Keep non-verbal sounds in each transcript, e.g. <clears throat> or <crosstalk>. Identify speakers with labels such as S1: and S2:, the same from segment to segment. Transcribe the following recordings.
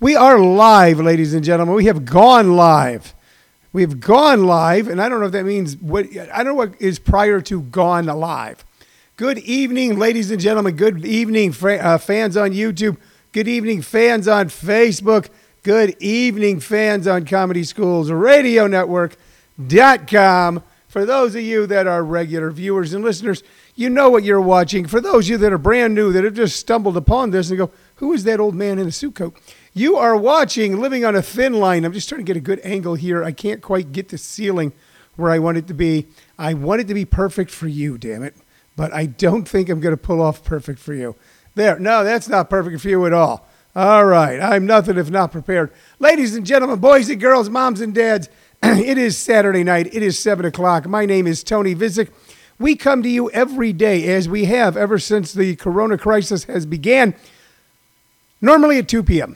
S1: We are live, ladies and gentlemen. We have gone live. We have gone live, and I don't know if that means what I don't know what is prior to gone live. Good evening, ladies and gentlemen. Good evening, uh, fans on YouTube. Good evening, fans on Facebook. Good evening, fans on Comedy Schools Radio Network.com. For those of you that are regular viewers and listeners, you know what you're watching. For those of you that are brand new, that have just stumbled upon this and go, Who is that old man in a suit coat? You are watching Living on a Thin Line. I'm just trying to get a good angle here. I can't quite get the ceiling where I want it to be. I want it to be perfect for you, damn it. But I don't think I'm going to pull off perfect for you. There. No, that's not perfect for you at all. All right. I'm nothing if not prepared. Ladies and gentlemen, boys and girls, moms and dads, <clears throat> it is Saturday night. It is 7 o'clock. My name is Tony Visick. We come to you every day, as we have ever since the corona crisis has began, normally at 2 p.m.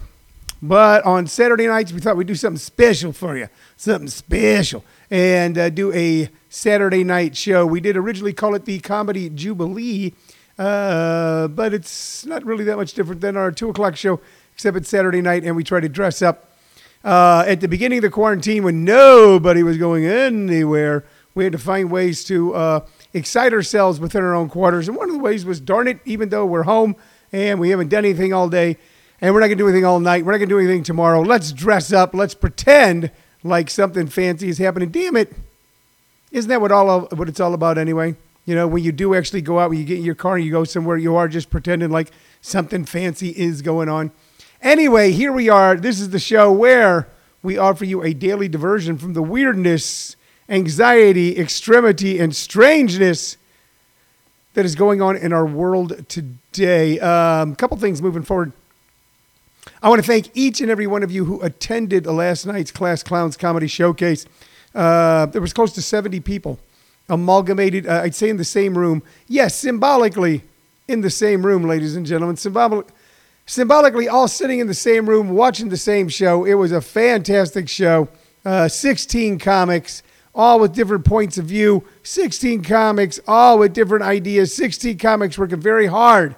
S1: But on Saturday nights, we thought we'd do something special for you, something special, and uh, do a Saturday night show. We did originally call it the Comedy Jubilee, uh, but it's not really that much different than our two o'clock show, except it's Saturday night, and we try to dress up. Uh, at the beginning of the quarantine, when nobody was going anywhere, we had to find ways to uh, excite ourselves within our own quarters. And one of the ways was, darn it, even though we're home and we haven't done anything all day, and we're not going to do anything all night. We're not going to do anything tomorrow. Let's dress up. Let's pretend like something fancy is happening. Damn it. Isn't that what all of, what it's all about anyway? You know, when you do actually go out, when you get in your car and you go somewhere, you are just pretending like something fancy is going on. Anyway, here we are. This is the show where we offer you a daily diversion from the weirdness, anxiety, extremity, and strangeness that is going on in our world today. A um, couple things moving forward. I want to thank each and every one of you who attended last night's Class Clowns Comedy Showcase. Uh, there was close to 70 people amalgamated, uh, I'd say in the same room. Yes, symbolically in the same room, ladies and gentlemen. Symbolic, symbolically all sitting in the same room watching the same show. It was a fantastic show. Uh, 16 comics, all with different points of view. 16 comics, all with different ideas. 16 comics working very hard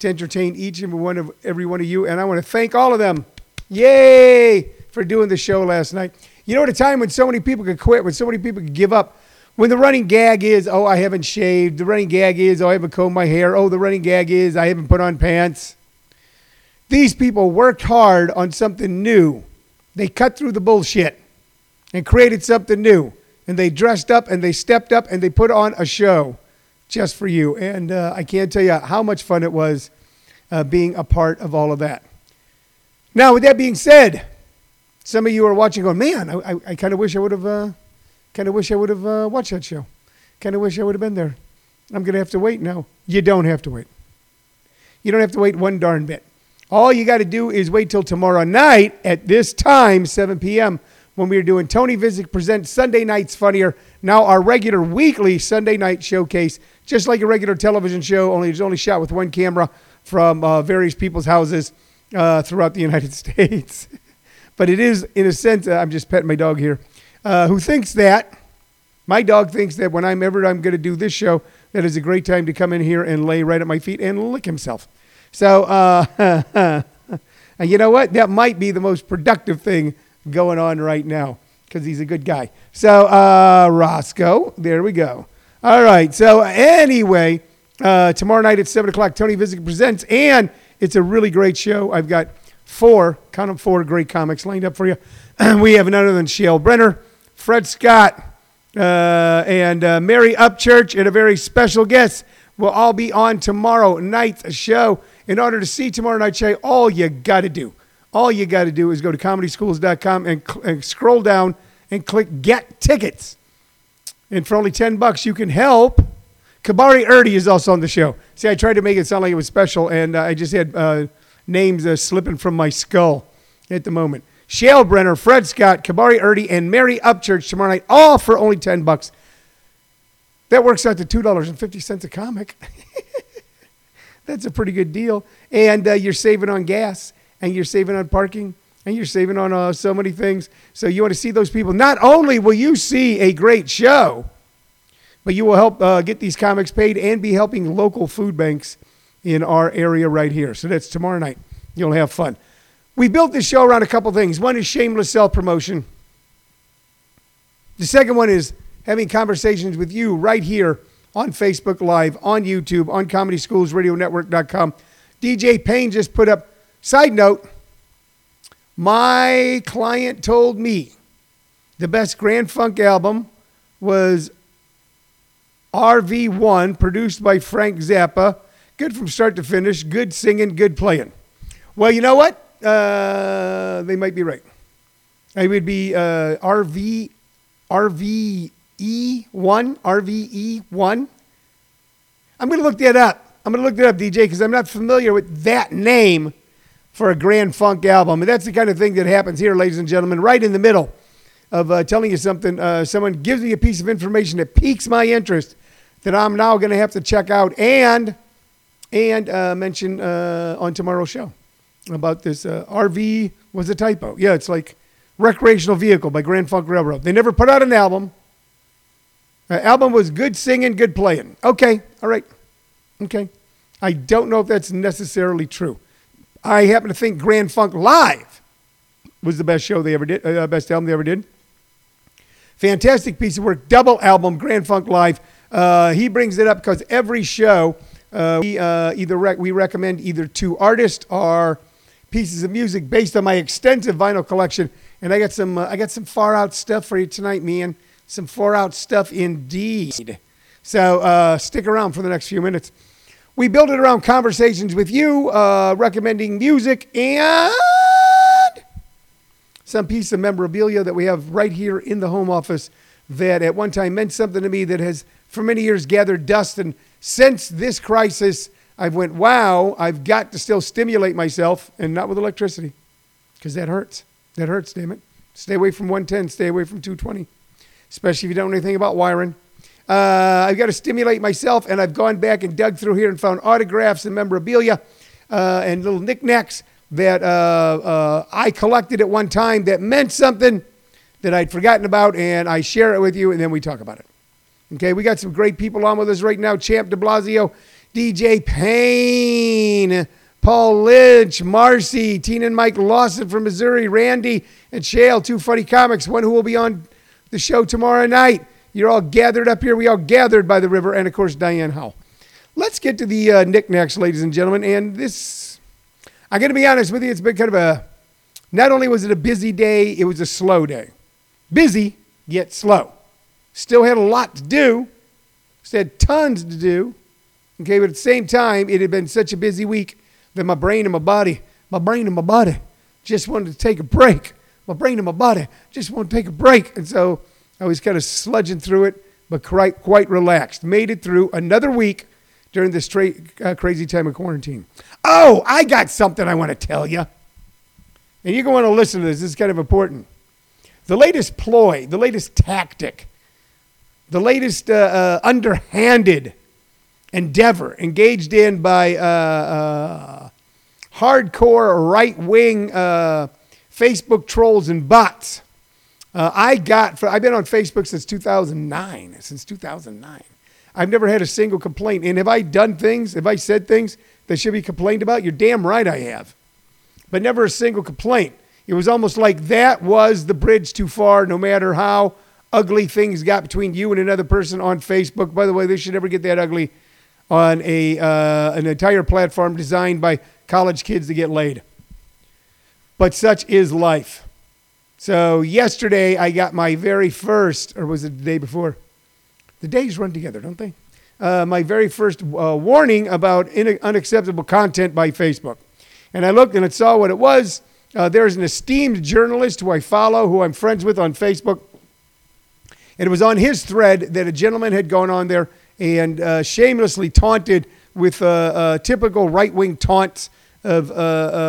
S1: to entertain each and one of every one of you. And I want to thank all of them. Yay for doing the show last night. You know, at a time when so many people could quit, when so many people could give up, when the running gag is, oh, I haven't shaved. The running gag is, oh, I haven't combed my hair. Oh, the running gag is, I haven't put on pants. These people worked hard on something new. They cut through the bullshit and created something new. And they dressed up and they stepped up and they put on a show just for you. And uh, I can't tell you how much fun it was uh, being a part of all of that. Now, with that being said, some of you are watching going, man, I, I, I kind of wish I would have, uh, kind of wish I would have uh, watched that show. Kind of wish I would have been there. I'm going to have to wait now. You don't have to wait. You don't have to wait one darn bit. All you got to do is wait till tomorrow night at this time, 7 p.m., when we are doing Tony Visick Presents Sunday Nights Funnier. Now, our regular weekly Sunday night showcase just like a regular television show, only it's only shot with one camera from uh, various people's houses uh, throughout the <laughs> United States. but it is, in a sense, uh, I'm just petting my dog here, uh, who thinks that my dog thinks that when I'm ever I'm going to do this show, that is a great time to come in here and lay right at my feet and lick himself. So, uh, and <laughs> you know what? That might be the most productive thing going on right now because he's a good guy. So, uh, Roscoe, there we go. All right. So anyway, uh, tomorrow night at seven o'clock, Tony Visick presents, and it's a really great show. I've got four, count them four great comics lined up for you. <clears throat> we have none other than Shale Brenner, Fred Scott, uh, and uh, Mary Upchurch, and a very special guest will all be on tomorrow night's show. In order to see tomorrow night's show, all you got to do, all you got to do is go to comedyschools.com and, cl- and scroll down and click Get Tickets. And for only 10 bucks, you can help. Kabari Erdi is also on the show. See, I tried to make it sound like it was special, and uh, I just had uh, names uh, slipping from my skull at the moment. Shale Brenner, Fred Scott, Kabari Erdi, and Mary Upchurch tomorrow night, all for only 10 bucks. That works out to $2.50 a comic. <laughs> That's a pretty good deal. And uh, you're saving on gas, and you're saving on parking, and you're saving on uh, so many things. So you want to see those people. Not only will you see a great show, but you will help uh, get these comics paid and be helping local food banks in our area right here. So that's tomorrow night. You'll have fun. We built this show around a couple things. One is shameless self promotion. The second one is having conversations with you right here on Facebook Live, on YouTube, on ComedySchoolsRadioNetwork.com. DJ Payne just put up, side note, my client told me the best Grand Funk album was RV1, produced by Frank Zappa. Good from start to finish, good singing, good playing. Well, you know what? Uh, they might be right. It would be uh, RV RVE1, RVE1. I'm going to look that up. I'm going to look that up, DJ, because I'm not familiar with that name for a Grand Funk album. And that's the kind of thing that happens here, ladies and gentlemen, right in the middle of uh, telling you something. Uh, someone gives me a piece of information that piques my interest that I'm now going to have to check out and and uh, mention uh, on tomorrow's show about this uh, RV was a typo. Yeah, it's like recreational vehicle by Grand Funk Railroad. They never put out an album. The album was good singing, good playing. Okay, all right. Okay. I don't know if that's necessarily true. I happen to think Grand Funk Live was the best show they ever did, uh, best album they ever did. Fantastic piece of work, double album, Grand Funk Live. Uh, he brings it up because every show uh, we uh, either rec- we recommend either two artists or pieces of music based on my extensive vinyl collection. And I got some uh, I got some far out stuff for you tonight, man. Some far out stuff indeed. So uh, stick around for the next few minutes. We build it around conversations with you, uh, recommending music and some piece of memorabilia that we have right here in the home office that at one time meant something to me that has for many years gathered dust. And since this crisis I've went wow I've got to still stimulate myself and not with electricity. Because that hurts. That hurts damn it. Stay away from 110 stay away from 220 especially if you don't know anything about wiring uh, I've got to stimulate myself and I've gone back and dug through here and found autographs and memorabilia uh, and little knickknacks that uh, uh, I collected at one time that meant something that I'd forgotten about, and I share it with you, and then we talk about it. Okay, we got some great people on with us right now Champ de Blasio, DJ Payne, Paul Lynch, Marcy, Tina and Mike Lawson from Missouri, Randy and Shale, two funny comics, one who will be on the show tomorrow night. You're all gathered up here. We all gathered by the river, and of course, Diane Howe. Let's get to the uh, knickknacks, ladies and gentlemen. And this, I'm going to be honest with you, it's been kind of a, not only was it a busy day, it was a slow day. Busy, yet slow. Still had a lot to do, still had tons to do. Okay, but at the same time, it had been such a busy week that my brain and my body, my brain and my body just wanted to take a break. My brain and my body just wanted to take a break. And so I was kind of sludging through it, but quite, quite relaxed. Made it through another week during this tra- uh, crazy time of quarantine. Oh, I got something I want to tell you. And you're going to want to listen to this. This is kind of important. The latest ploy, the latest tactic, the latest uh, uh, underhanded endeavor engaged in by uh, uh, hardcore right wing uh, Facebook trolls and bots. Uh, I got, for, I've been on Facebook since 2009, since 2009. I've never had a single complaint. And have I done things, have I said things that should be complained about? You're damn right I have. But never a single complaint. It was almost like that was the bridge too far, no matter how ugly things got between you and another person on Facebook. By the way, they should never get that ugly on a, uh, an entire platform designed by college kids to get laid. But such is life. So yesterday I got my very first, or was it the day before? The days run together, don't they? Uh, my very first uh, warning about in- unacceptable content by Facebook. And I looked and I saw what it was. Uh, there's an esteemed journalist who I follow, who I'm friends with on Facebook. And it was on his thread that a gentleman had gone on there and uh, shamelessly taunted with uh, uh, typical right wing taunts of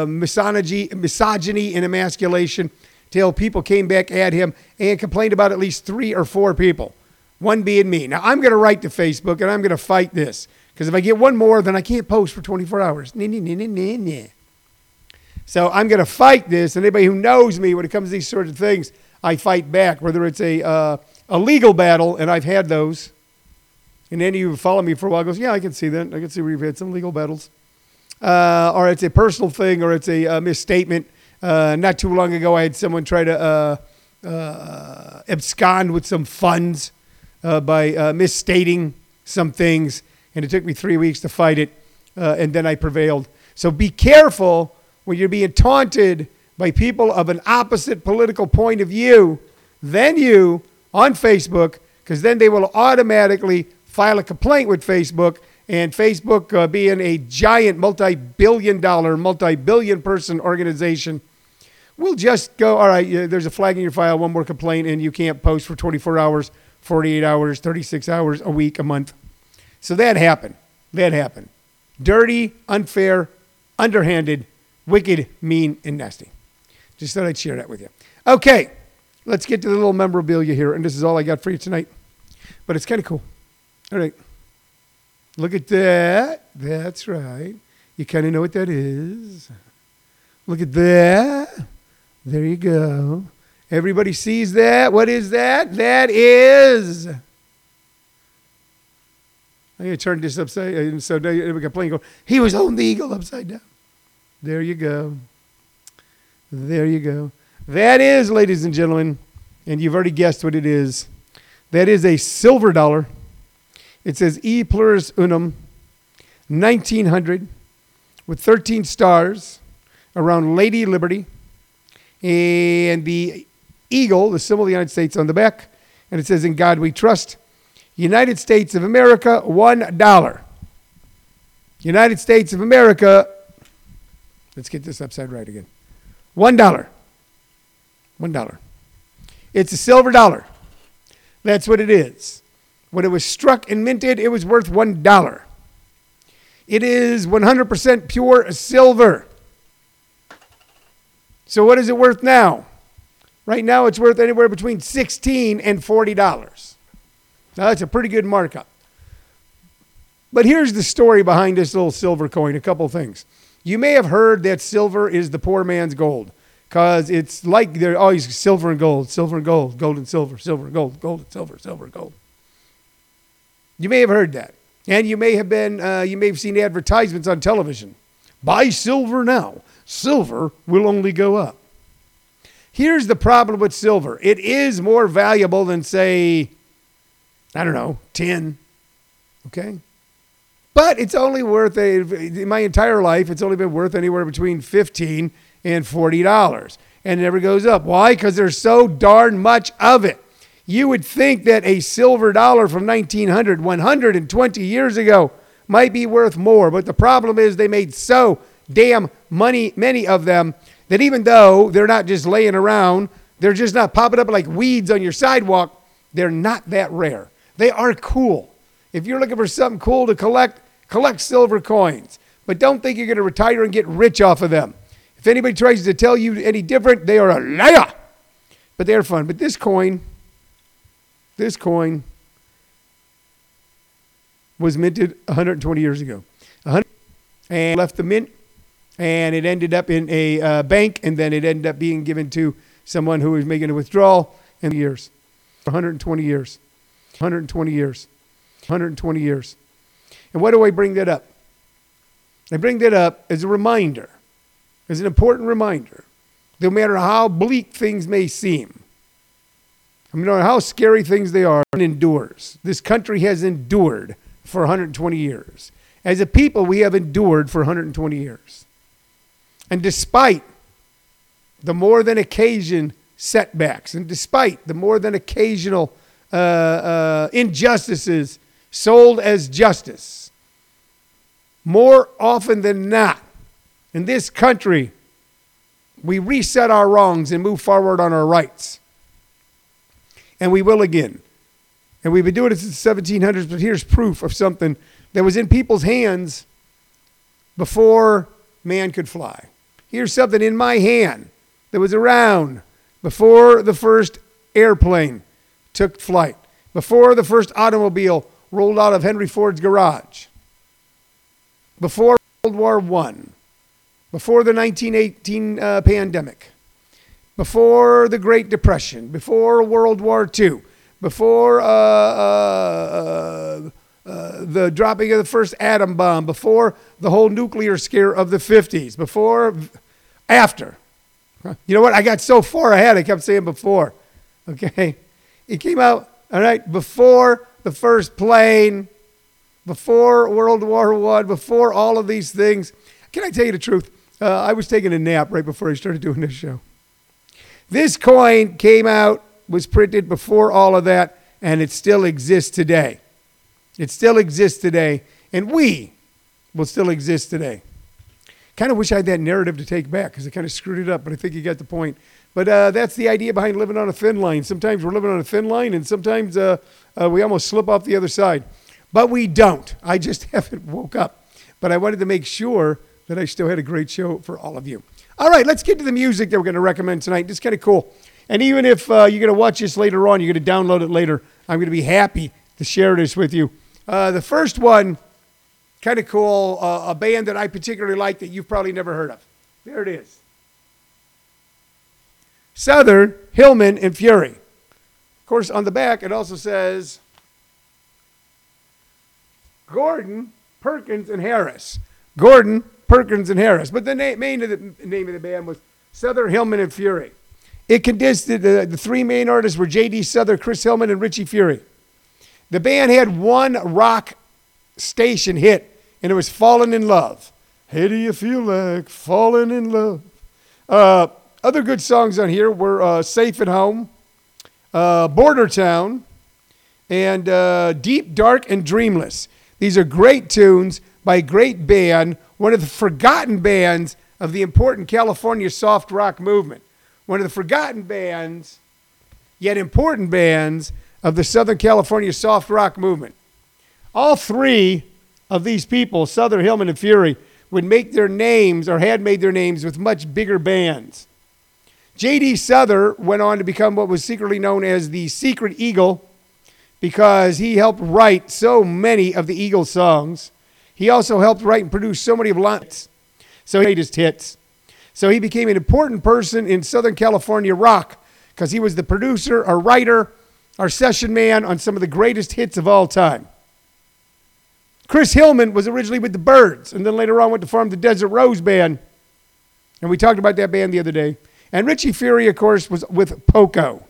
S1: misogyny, misogyny and emasculation till people came back at him and complained about at least three or four people, one being me. Now, I'm going to write to Facebook and I'm going to fight this because if I get one more, then I can't post for 24 hours. So I'm going to fight this. And anybody who knows me when it comes to these sorts of things, I fight back, whether it's a, uh, a legal battle, and I've had those. And any of you who follow me for a while goes, yeah, I can see that. I can see where you've had some legal battles. Uh, or it's a personal thing, or it's a, a misstatement Uh, not too long ago, I had someone try to uh, uh, abscond with some funds uh, by uh, misstating some things, and it took me three weeks to fight it, and then I prevailed. So be careful when you're being taunted by people of an opposite political point of view than you on Facebook, because then they will automatically file a complaint with Facebook. And Facebook, uh, being a giant multi billion dollar, multi billion person organization, will just go, all right, there's a flag in your file, one more complaint, and you can't post for 24 hours, 48 hours, 36 hours, a week, a month. So that happened. That happened. Dirty, unfair, underhanded, wicked, mean, and nasty. Just thought I'd share that with you. Okay, let's get to the little memorabilia here. And this is all I got for you tonight. But it's kind of cool. All right. Look at that. That's right. You kind of know what that is. Look at that. There you go. Everybody sees that. What is that? That is. I'm going to turn this upside down. So we got playing. Go. He was holding the eagle upside down. There you go. There you go. That is, ladies and gentlemen, and you've already guessed what it is. That is a silver dollar. It says E pluribus unum, 1900, with 13 stars around Lady Liberty, and the eagle, the symbol of the United States, on the back. And it says, In God we trust. United States of America, $1. United States of America, let's get this upside right again. $1. $1. It's a silver dollar. That's what it is. When it was struck and minted, it was worth $1. It is 100% pure silver. So what is it worth now? Right now it's worth anywhere between 16 and $40. Now that's a pretty good markup. But here's the story behind this little silver coin, a couple things. You may have heard that silver is the poor man's gold because it's like they're always silver and gold, silver and gold, gold and silver, silver and gold, gold and silver, silver and gold. You may have heard that. And you may have been, uh, you may have seen advertisements on television. Buy silver now silver will only go up. Here's the problem with silver it is more valuable than, say, I don't know, tin. Okay? But it's only worth, a, in my entire life, it's only been worth anywhere between 15 and $40. And it never goes up. Why? Because there's so darn much of it. You would think that a silver dollar from 1900, 120 years ago, might be worth more. But the problem is they made so damn money, many of them, that even though they're not just laying around, they're just not popping up like weeds on your sidewalk, they're not that rare. They are cool. If you're looking for something cool to collect, collect silver coins. But don't think you're going to retire and get rich off of them. If anybody tries to tell you any different, they are a liar. But they're fun. But this coin, this coin was minted 120 years ago. 100 and left the mint and it ended up in a uh, bank, and then it ended up being given to someone who was making a withdrawal in years, 120 years, 120 years, 120 years. And why do I bring that up? I bring that up as a reminder, as an important reminder. No matter how bleak things may seem, no matter how scary things they are, and endures. This country has endured for 120 years. As a people, we have endured for 120 years. And despite the more than occasion setbacks, and despite the more than occasional uh, uh, injustices sold as justice, more often than not, in this country, we reset our wrongs and move forward on our rights. And we will again. And we've been doing it since the 1700s, but here's proof of something that was in people's hands before man could fly. Here's something in my hand that was around before the first airplane took flight, before the first automobile rolled out of Henry Ford's garage, before World War I, before the 1918 uh, pandemic, before the Great Depression, before World War II, before uh, uh, uh, the dropping of the first atom bomb, before the whole nuclear scare of the 50s, before, after, You know what? I got so far ahead, I kept saying before. Okay? It came out, all right, before the first plane, before World War One, before all of these things. Can I tell you the truth? Uh, I was taking a nap right before I started doing this show. This coin came out, was printed before all of that, and it still exists today. It still exists today, and we will still exist today. Kind of wish I had that narrative to take back because I kind of screwed it up, but I think you got the point. But uh, that's the idea behind living on a thin line. Sometimes we're living on a thin line, and sometimes uh, uh, we almost slip off the other side. But we don't. I just <laughs> haven't woke up. But I wanted to make sure that I still had a great show for all of you. All right, let's get to the music that we're going to recommend tonight. It's kind of cool. And even if uh, you're going to watch this later on, you're going to download it later, I'm going to be happy to share this with you. Uh, the first one, kind of cool, uh, a band that I particularly like that you've probably never heard of. There it is Souther, Hillman, and Furay. Of course, on the back, it also says Gordon, Perkins, and Harris. Gordon, Perkins, and Harris. But the name, main of the name of the band was Souther Hillman and Furay. It consisted uh, the three main artists were J.D. Souther, Chris Hillman, and Richie Furay. The band had one rock station hit, and it was "Falling in Love." How do you feel like falling in love? Uh, other good songs on here were uh, "Safe at Home," uh, "Border Town," and uh, "Deep, Dark, and Dreamless." These are great tunes by a great band, one of the forgotten bands of the important California soft rock movement. One of the forgotten bands, yet important bands of the Southern California soft rock movement. All three of these people, Souther, Hillman, and Furay, would make their names or had made their names with much bigger bands. J.D. Souther went on to become what was secretly known as the Secret Eagle because he helped write so many of the Eagles songs. He also helped write and produce so many of lines. So he hits. So he became an important person in Southern California rock because he was the producer, a writer, our session man on some of the greatest hits of all time. Chris Hillman was originally with the Byrds and then later on went to form the Desert Rose Band. And we talked about that band the other day. And Richie Furay, of course, was with Poco.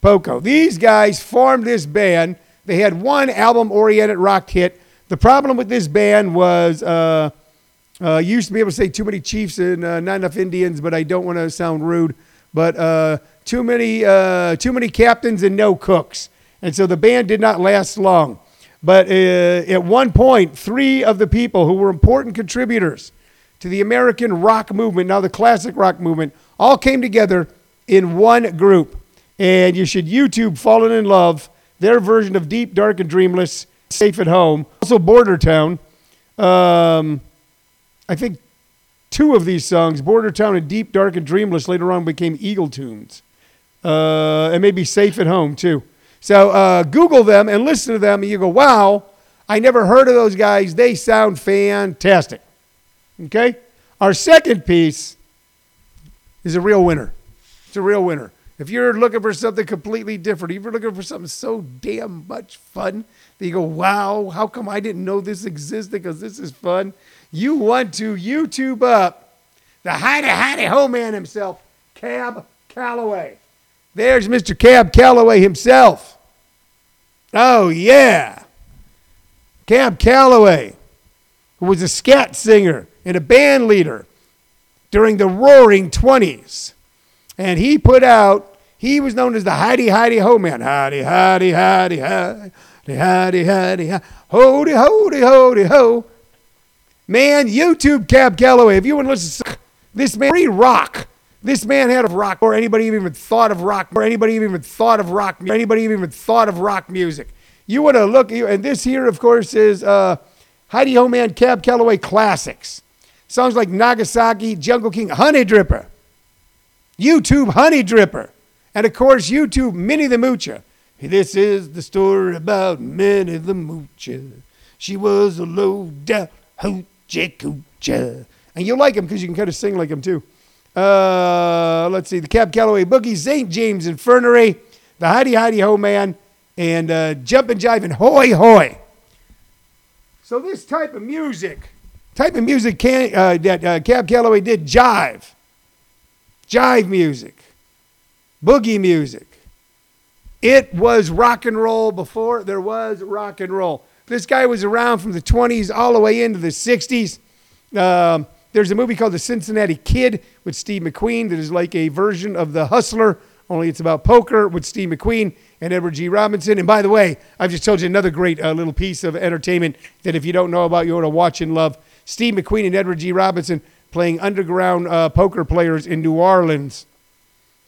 S1: Poco. These guys formed this band. They had one album oriented rock hit. The problem with this band was uh, uh, used to be able to say too many chiefs and uh, not enough Indians, but I don't want to sound rude. But uh, too many, uh, too many captains and no cooks, and so the band did not last long. But uh, at one point, three of the people who were important contributors to the American rock movement, now the classic rock movement, all came together in one group and you should YouTube Fallen in Love, their version of Deep, Dark, and Dreamless, Safe at Home. Also, Border Town. Um, I think two of these songs, Border Town and Deep, Dark, and Dreamless, later on became Eagle tunes. Uh, and maybe Safe at Home, too. So uh, Google them and listen to them, and you go, wow, I never heard of those guys. They sound fantastic. Okay? Our second piece is a real winner. It's a real winner. If you're looking for something completely different, if you're looking for something so damn much fun that you go, wow, how come I didn't know this existed? Because this is fun. You want to YouTube up the hidey hidey ho man himself, Cab Calloway. There's Mr. Cab Calloway himself. Oh, yeah. Cab Calloway, who was a scat singer and a band leader during the roaring 20s. And he put out, he was known as the Heidi Heidi Ho Man. Heidi, Heidi, Heidi, Heidi, Heidi, Heidi, Heidi, Hody, Hody, Hody, Ho. Man, YouTube Cab Calloway, if you want to listen to this man, free rock. This man had a rock, or anybody even thought of rock, or anybody even thought of rock, anybody even thought of rock music. You want to look, and this here, of course, is uh, Heidi Ho Man Cab Calloway Classics. Songs like Nagasaki, Jungle King, Honey Dripper. YouTube Honey Dripper, and of course YouTube Minnie the Moocher. This is the story about Minnie the Moocher. She was a low down hoochie coocher. And you'll like him because you can kind of sing like him too. Uh, let's see, the Cab Calloway Boogie, St. James Infirmary, the Heidi Heidi Ho Man, and uh, Jumpin' Jive and Hoy Hoy. So this type of music, type of music can, uh, that uh, Cab Calloway did jive jive music, boogie music. It was rock and roll before there was rock and roll. This guy was around from the 20s all the way into the 60s. Um, there's a movie called The Cincinnati Kid with Steve McQueen that is like a version of The Hustler, only it's about poker with Steve McQueen and Edward G. Robinson. And by the way, I've just told you another great uh, little piece of entertainment that if you don't know about, you ought to watch and love. Steve McQueen and Edward G. Robinson playing underground uh, poker players in New Orleans.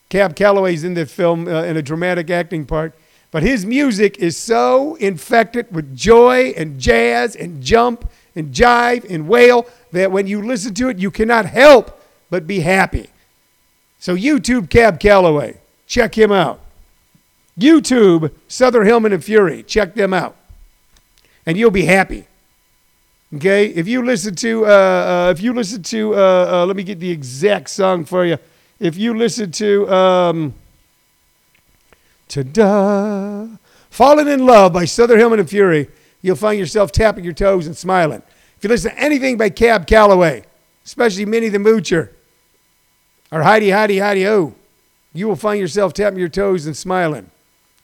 S1: Cab Calloway's in the film uh, in a dramatic acting part. But his music is so infected with joy and jazz and jump and jive and wail that when you listen to it, you cannot help but be happy. So, YouTube Cab Calloway, check him out. YouTube Souther Hillman and Furay, check them out. And you'll be happy. Okay, if you listen to, uh, uh, if you listen to, uh, uh let me get the exact song for you. If you listen to, um, ta-da, "Falling in Love" by Souther Hillman and Furay. you'll find yourself tapping your toes and smiling. If you listen to anything by Cab Calloway, especially Minnie the Moocher or Heidi Heidi Heidi Oh, you will find yourself tapping your toes and smiling.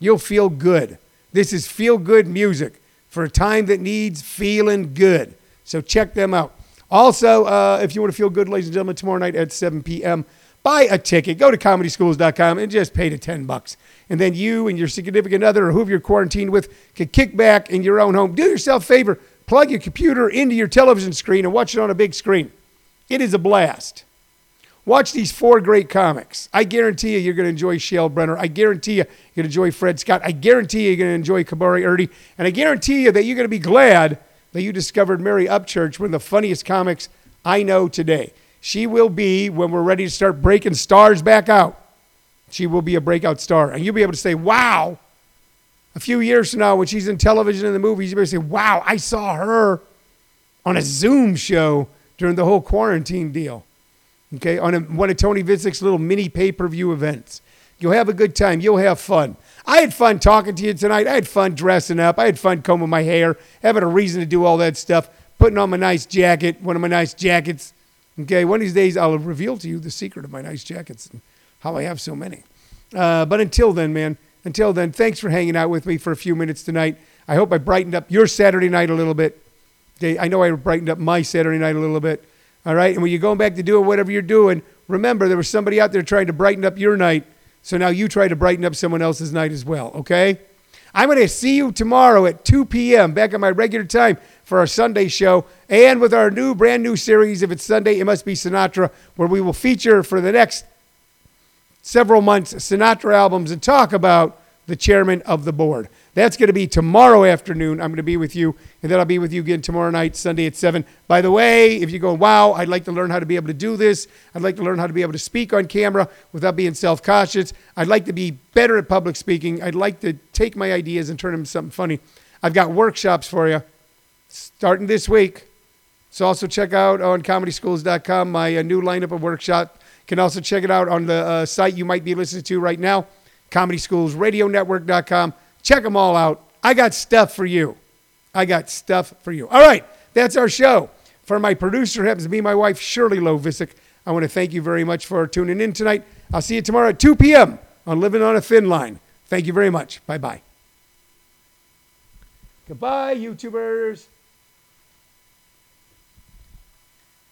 S1: You'll feel good. This is feel good music for a time that needs feeling good. So check them out. Also, uh, if you want to feel good, ladies and gentlemen, tomorrow night at 7 p.m., buy a ticket. Go to comedyschools.com and just pay the 10 bucks. And then you and your significant other or whoever you're quarantined with can kick back in your own home. Do yourself a favor. Plug your computer into your television screen and watch it on a big screen. It is a blast. Watch these four great comics. I guarantee you, you're going to enjoy Shale Brenner. I guarantee you, you're going to enjoy Fred Scott. I guarantee you, you're going to enjoy Kabari Erdy. And I guarantee you that you're going to be glad that you discovered Mary Upchurch, one of the funniest comics I know today. She will be, when we're ready to start breaking stars back out, she will be a breakout star. And you'll be able to say, wow. A few years from now, when she's in television and the movies, you'll be able to say, wow, I saw her on a Zoom show during the whole quarantine deal okay, on a, one of Tony Visick's little mini pay per view events. You'll have a good time. You'll have fun. I had fun talking to you tonight. I had fun dressing up. I had fun combing my hair, having a reason to do all that stuff, putting on my nice jacket, one of my nice jackets. Okay, one of these days I'll reveal to you the secret of my nice jackets how I have so many. Uh, but until then, man, until then, thanks for hanging out with me for a few minutes tonight. I hope I brightened up your Saturday night a little bit. I know I brightened up my Saturday night a little bit. All right. And when you're going back to doing whatever you're doing, remember there was somebody out there trying to brighten up your night. So now you try to brighten up someone else's night as well. Okay. I'm going to see you tomorrow at 2 p.m. back on my regular time for our Sunday show and with our new, brand new series. If it's Sunday, it must be Sinatra, where we will feature for the next several months Sinatra albums and talk about the chairman of the board. That's going to be tomorrow afternoon. I'm going to be with you, and then I'll be with you again tomorrow night, Sunday at 7. By the way, if you go, wow, I'd like to learn how to be able to do this, I'd like to learn how to be able to speak on camera without being self conscious, I'd like to be better at public speaking, I'd like to take my ideas and turn them into something funny. I've got workshops for you starting this week. So also check out on comedyschools.com my uh, new lineup of workshop. Can also check it out on the uh, site you might be listening to right now, comedyschoolsradionetwork.com. Check them all out. I got stuff for you. I got stuff for you. All right, that's our show. For my producer, happens to be my wife, Shirley Lovisic. I want to thank you very much for tuning in tonight. I'll see you tomorrow at 2 p.m. on Living on a Thin Line. Thank you very much. Bye bye. Goodbye, YouTubers.